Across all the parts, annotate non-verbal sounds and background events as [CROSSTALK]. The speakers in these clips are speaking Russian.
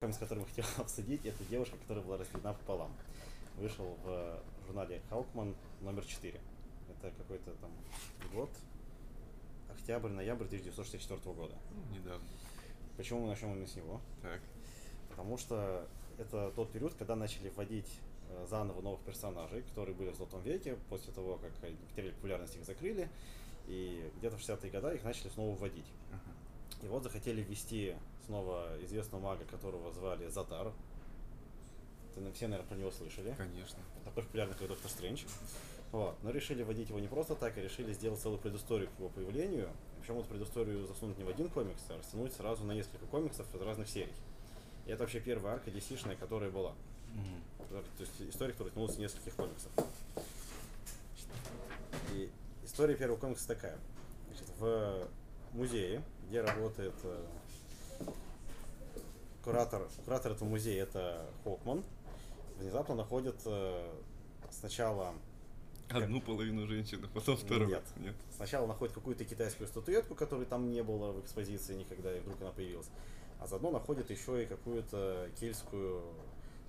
комикс, который мы хотели [LAUGHS] обсудить, это девушка, которая была разделена пополам. Вышел в журнале Халкман номер 4. Это какой-то там год, октябрь-ноябрь 1964 года. Ну, недавно. Почему мы начнем именно с него? Так. Потому что это тот период, когда начали вводить э, заново новых персонажей, которые были в Золотом веке, после того, как потеряли популярность, их закрыли, и где-то в 60-е годы их начали снова вводить. Ага. И вот захотели ввести снова известного мага, которого звали Затар. Ты, все, наверное, про него слышали. Конечно. Такой популярный, как Доктор Стрэндж. Вот. Но решили вводить его не просто так, а решили сделать целую предысторию к его появлению. Причем эту предысторию засунуть не в один комикс, а растянуть сразу на несколько комиксов из разных серий. И это вообще первая арка DC-шная, которая была. Которая- То есть история, которая тянулась из нескольких комиксов. И история первого комикса такая. Значит, в музее, где работает э, куратор, куратор этого музея, это Хокман, внезапно находит э, сначала Одну половину женщины, потом вторую. Нет. Нет. Сначала находит какую-то китайскую статуэтку, которой там не было в экспозиции никогда, и вдруг она появилась. А заодно находит еще и какую-то кельтскую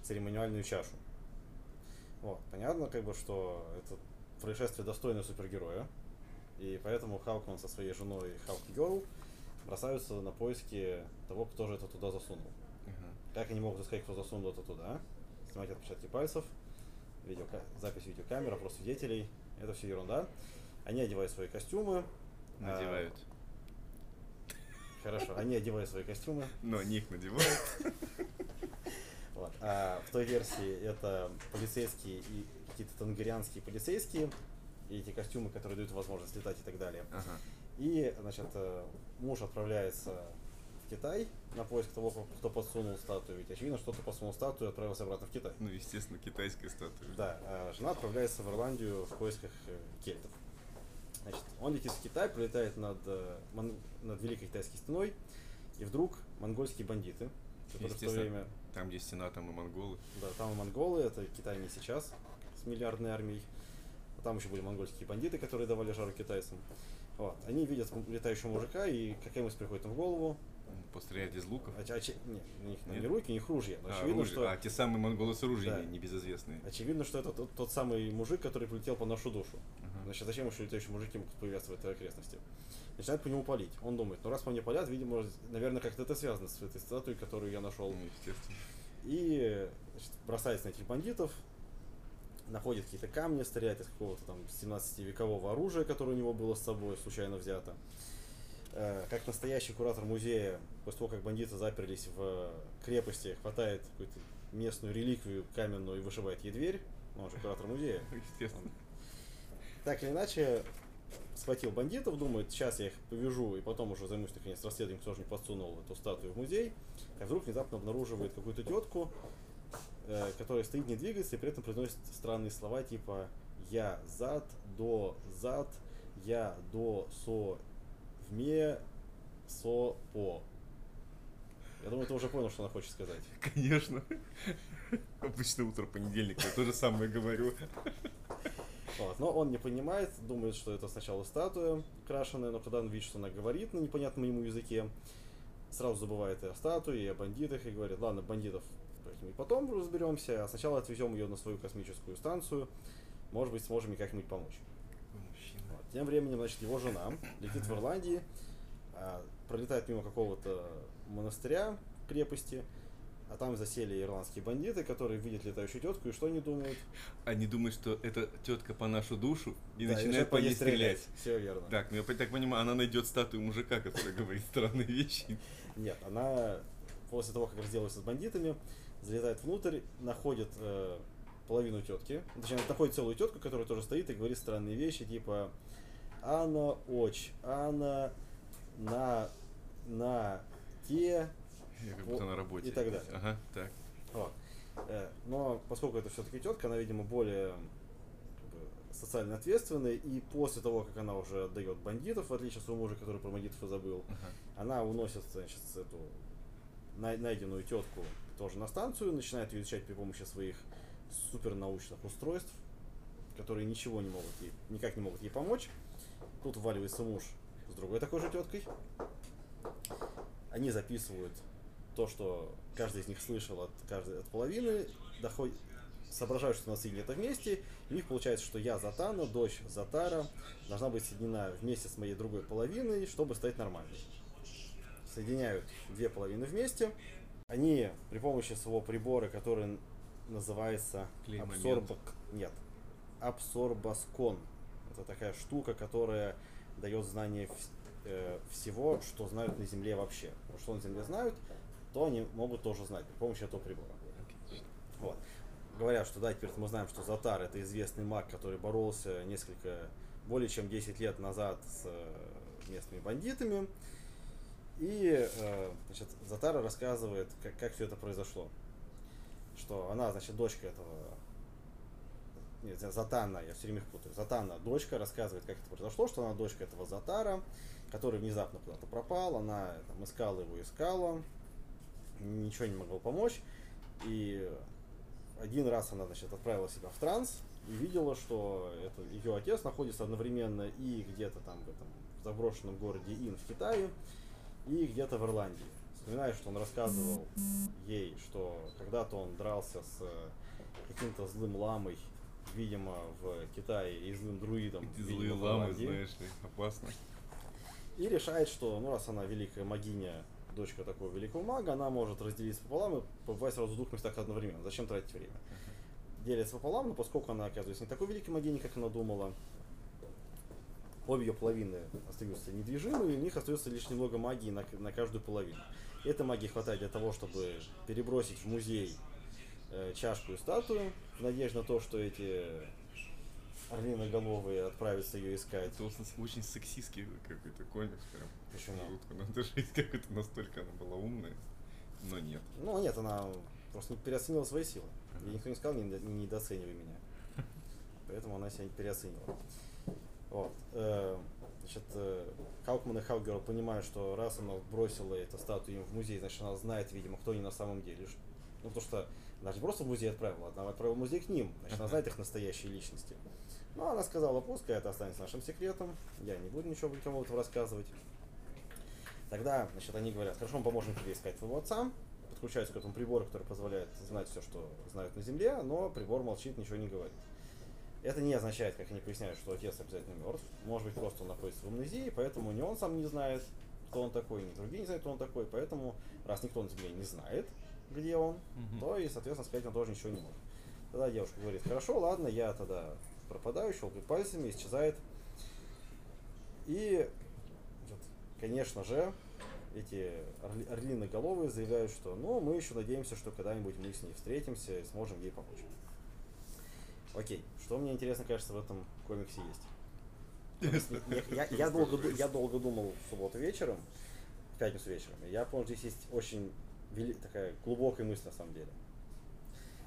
церемониальную чашу. Вот. Понятно, как бы, что это происшествие достойно супергероя. И поэтому Халкман со своей женой Халк Герл бросаются на поиски того, кто же это туда засунул. Ага. Как они могут искать, кто засунул это туда? Снимать отпечатки пальцев, видеока- запись видеокамер, опрос свидетелей. Это все ерунда. Они одевают свои костюмы. а, Надевают. хорошо, они одевают свои костюмы. Но они их надевают. Вот. А в той версии это полицейские и какие-то тангерианские полицейские. И эти костюмы, которые дают возможность летать и так далее. Ага. И, значит, э, муж отправляется в Китай на поиск того, кто подсунул статую. Ведь очевидно, что кто подсунул статую и отправился обратно в Китай. Ну, естественно, китайская статуя. Да, а жена отправляется в Ирландию в поисках э, кельтов. Значит, он летит в Китай, пролетает над, э, над Великой Китайской стеной, и вдруг монгольские бандиты, которые в то время, Там, где стена, там и монголы. да, там и монголы, это Китай не сейчас, с миллиардной армией, там еще были монгольские бандиты, которые давали жару китайцам. Вот. Они видят летающего мужика, и какая мысль приходит им в голову? Пострелять из луков. Оч- очи- не, у них Нет? не руки, у них ружья. Но А, очевидно, ружья. что... а, те самые монголы с ружьями, Да. небезызвестные. Очевидно, что это тот, тот самый мужик, который прилетел по нашу душу. Ага. Значит, зачем еще летающие мужики могут появляться в этой окрестности? Начинает по нему палить. Он думает, ну раз по мне палят, видимо, наверное, как-то это связано с этой статуей, которую я нашел. Ну, естественно. И значит, бросается на этих бандитов, находит какие-то камни, стреляет из какого-то там 17-векового оружия, которое у него было с собой, случайно взято. Э, Как настоящий куратор музея, после того, как бандиты заперлись в крепости, хватает какую-то местную реликвию каменную и вышибает ей дверь. Он же куратор музея. [LAUGHS] Естественно. Так или иначе, схватил бандитов, думает, сейчас я их повяжу, и потом уже займусь наконец расследованием, кто же не подсунул эту статую в музей. А вдруг внезапно обнаруживает какую-то тетку, э, которая стоит, не двигается, и при этом произносит странные слова типа «я зад, до зад, я до со вме, со по». Я думаю, ты уже понял, что она хочет сказать. [LAUGHS] Конечно. Обычно утро понедельника, я то же самое говорю. Вот, но он не понимает, думает, что это сначала статуя крашеная, но когда он видит, что она говорит на непонятном ему языке, сразу забывает и о статуе, и о бандитах, и говорит, ладно, бандитов как-нибудь потом разберемся, а сначала отвезем ее на свою космическую станцию, может быть, сможем ей как-нибудь помочь. Вот. Тем временем, значит, его жена летит в Ирландии, а, пролетает мимо какого-то монастыря, крепости, а там засели ирландские бандиты, которые видят летающую тетку, и что они думают? Они думают, что это тетка по нашу душу и Да, начинают по ней стрелять. Все верно. Так, ну я так понимаю, она найдет статую мужика, который говорит странные вещи. Нет, она после того, как разделывается с бандитами, залетает внутрь, находит э, половину тетки, точнее, находит целую тетку, которая тоже стоит и говорит странные вещи, типа Анна оч, Анна на на те, Я как будто на работе. и так далее. Ага, так. вот. Э, Но поскольку это все-таки тетка, она, видимо, более социально ответственная, и после того, как она уже отдает бандитов, в отличие от своего мужа, который про бандитов и забыл, она уносит, значит, эту най- найденную тетку тоже на станцию, начинает ее изучать при помощи своих супернаучных устройств, которые ничего не могут ей, никак не могут ей помочь. Тут вваливается муж с другой такой же теткой. Они записывают то, что каждый из них слышал от каждой от половины, доходит, соображают, что надо соединить это вместе, и у них получается, что я Затана, дочь Затара, должна быть соединена вместе с моей другой половиной, чтобы стать нормальной. Соединяют две половины вместе, они при помощи своего прибора, который называется абсорбок... Нет. Абсорбоскон. Это такая штука, которая дает знание вс- э, всего, что знают на Земле вообще. Что на Земле знают, то они могут тоже знать при помощи этого прибора. Вот. Говорят, что да, теперь мы знаем, что Затар это известный маг, который боролся несколько, более чем 10 лет назад с э, местными бандитами. И э, значит, Затара рассказывает, как, как все это произошло. Что она, значит, дочка этого... Нет, Затана, я все время их путаю. Затана, дочка, рассказывает, как это произошло, что она дочка этого Затара, который внезапно куда-то пропал, она там, искала его, искала, ничего не могло помочь. И один раз она, значит, отправила себя в транс и видела, что это, ее отец находится одновременно и где-то там в этом заброшенном городе Ин в Китае, и где-то в Ирландии. Вспоминаю, что он рассказывал ей, что когда-то он дрался с э, каким-то злым ламой, видимо, в Китае, и злым друидом. Эти видимо, злые ламы, знаешь ли, опасно. И решает, что, ну, раз она великая магиня, дочка такого великого мага, она может разделиться пополам и побывать сразу в двух местах одновременно. Зачем тратить время? Делится пополам, но поскольку она, оказывается, не такой великий магиня, как она думала, обе ее половины остаются недвижимы, и у них остается лишь немного магии на, на каждую половину. И этой магии хватает для того, чтобы перебросить в музей э, чашку и статую, в надежде на то, что эти орлиноголовые отправятся ее искать. Это очень- сексистский какой-то комикс прям. Почему? Ну, даже какой-то настолько она была умная, но нет. Ну, нет, она просто переоценила свои силы. Ей никто не сказал, не, не недооценивай меня. Поэтому она себя переоценила. Вот. э, Значит, э, Хаукман и Хаугер понимают, что раз она бросила эту статую им в музей, значит, она знает, видимо, кто они на самом деле. Ну, потому что она же просто в музей отправила, она отправила в музей к ним, значит, она знает их настоящие личности. Ну, она сказала, пускай это останется нашим секретом, я не буду ничего никому этого рассказывать. Тогда, значит, они говорят, хорошо, мы поможем тебе искать твоего отца, подключаются к этому прибору, который позволяет знать все, что знают на Земле, но прибор молчит, ничего не говорит. Это не означает, как они поясняют, что отец обязательно мертв. Может быть, просто он находится в амнезии, поэтому ни он сам не знает, кто он такой, ни другие не знают, кто он такой. Поэтому, раз никто на Земле не знает, где он, то и, соответственно, сказать он тоже ничего не может. Тогда девушка говорит, хорошо, ладно, я тогда пропадаю, щелкает пальцами, исчезает. И, конечно же, эти орли, орлиноголовые заявляют, что ну, мы еще надеемся, что когда-нибудь мы с ней встретимся и сможем ей помочь. Окей, что мне интересно, кажется, в этом комиксе есть. Я, [LAUGHS] я- я долго, я долго думал в субботу вечером, в пятницу вечером. Я понял, здесь есть очень вели- такая глубокая мысль на самом деле.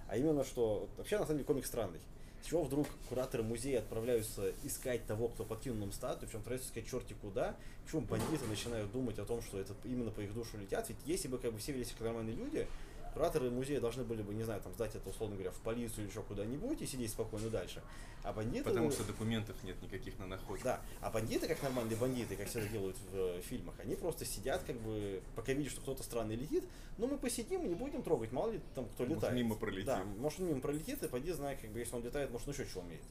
А именно, что вообще на самом деле комик странный. Чего вдруг кураторы музея отправляются искать того, кто подкинул нам статую, причем отправляются искать черти куда, почему бандиты начинают думать о том, что это именно по их душу летят, ведь если бы как бы все вели себя нормальные люди, кураторы музея должны были бы, не знаю, там сдать это, условно говоря, в полицию или еще куда-нибудь и сидеть спокойно дальше. А бандиты... Потому что документов нет никаких на находке. Да, а бандиты, как нормальные бандиты, как всегда делают в э, фильмах, они просто сидят, как бы, пока видят, что кто-то странный летит, ну мы посидим и не будем трогать, мало ли там кто Может, летает. мимо пролетит. Да, может он мимо пролетит, и пойди знай, как бы, если он летает, может он еще что умеет.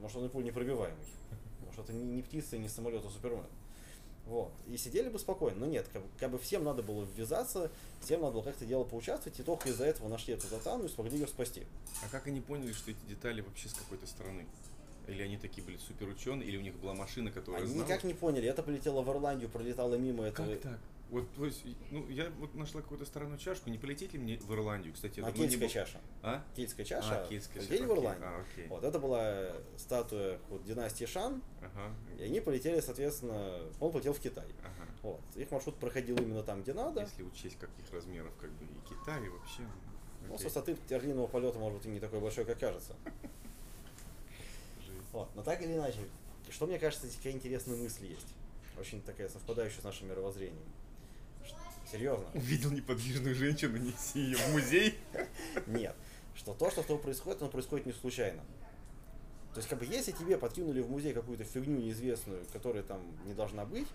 Может он и пуль непробиваемый. [LAUGHS] Может это не, не птица, не самолет, а Супермен. Вот. И сидели бы спокойно. Но нет, как, бы- как бы всем надо было ввязаться, всем надо было как-то дело поучаствовать, и только из-за этого нашли эту Затану и смогли ее спасти. А как они поняли, что эти детали вообще с какой-то стороны? Или они такие были супер ученые, или у них была машина, которая Они знала? никак не поняли. Это полетело в Ирландию, пролетало мимо этого. Как так? Вот, то есть, ну, я вот нашла какую-то странную чашку, не полететь ли мне в Ирландию, кстати? А не кельтская был. чаша. А? Кельтская чаша. А, кельтская полетели чаша, в. Ирландию. А, окей. Вот это была статуя вот, династии Шан, Ага, и они полетели, соответственно, он полетел в Китай. ага. Вот. Их маршрут проходил именно там, где надо. Если учесть, каких размеров, как бы, и Китай, и вообще. Ну, с окей. высоты орлиного полета, может быть, и не такой большой, как кажется. [LAUGHS] Вот. Но так или иначе, что мне кажется, здесь какая интересная мысль есть. Очень такая совпадающая с нашим мировоззрением. Серьезно? Увидел неподвижную женщину, неси ее в музей. Нет. Что то, что с тобой происходит, оно происходит не случайно. То есть, как бы, если тебе подкинули в музей какую-то фигню неизвестную, которая там не должна быть,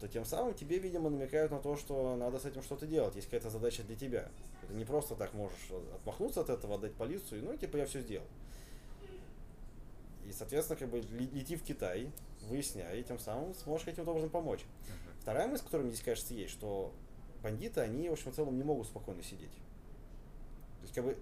то тем самым тебе, видимо, намекают на то, что надо с этим что-то делать. Есть какая-то задача для тебя. Ты не просто так можешь отмахнуться от этого, отдать полицию, ну, типа, я все сделал. И, соответственно, как бы лети в Китай, выясняй, и тем самым сможешь каким-то образом помочь. Ага. Вторая мысль, которая мне здесь кажется есть, что бандиты, они, в общем, в целом не могут спокойно сидеть. То есть, как бы,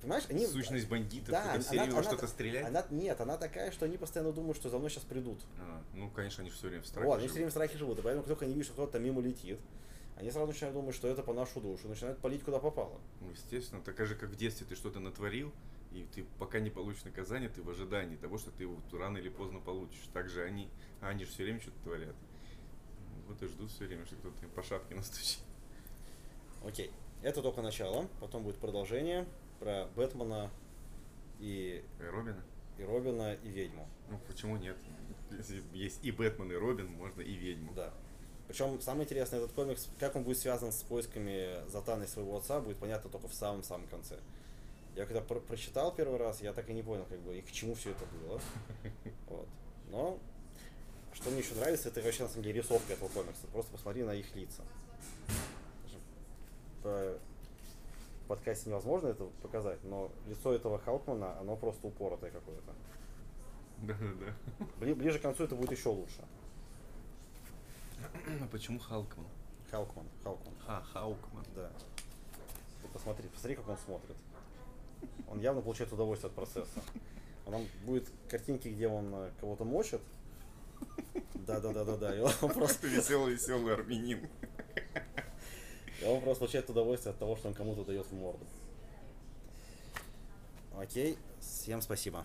понимаешь, они... Сущность бандитов, Да, это все она- время она- что-то стрелять. Она, нет, она такая, что они постоянно думают, что за мной сейчас придут. А, ну, конечно, они же все время в страхе Вот, они все живут. время в страхе живут, и поэтому, как только они видят, что кто-то мимо летит, они сразу начинают думать, что это по нашу душу, начинают палить куда попало. Ну, естественно, такая же, как в детстве ты что-то натворил, и ты пока не получишь наказание, ты в ожидании того, что ты его рано или поздно получишь. Также они, а они же все время что-то творят. Вот и ждут все время, что кто-то им по шапке [LAUGHS] настучит. Окей, это только начало, потом будет продолжение про Бэтмена и, Э, Робина? и Робина и ведьму. Ну, почему нет? Если есть и Бэтмен, и Робин, можно и ведьму. Да. Причем самое интересное, этот комикс, как он будет связан с поисками Затана и своего отца, будет понятно только в самом-самом конце. Я когда про- прочитал первый раз, я так и не понял, как бы, и к чему все это было. [LAUGHS] Вот. Но что мне еще нравится, это вообще на самом деле рисовка этого комикса. Просто посмотри на их лица. По в подкасте невозможно это показать, но лицо этого Халкмана, оно просто упоротое какое-то. Да-да-да. Бли- ближе к концу это будет еще лучше. [CLEARS THROAT] А почему Халкман? Халкман, Халкман. А, Хаукман. Да. Ты посмотри, посмотри, как он смотрит. Он явно получает удовольствие от процесса. Там будет картинки, где он э, кого-то мочит. Да, да, да, да, да. И он просто, Просто веселый-веселый армянин. [LAUGHS] и он просто получает удовольствие от того, что он кому-то дает в морду. Окей, всем спасибо.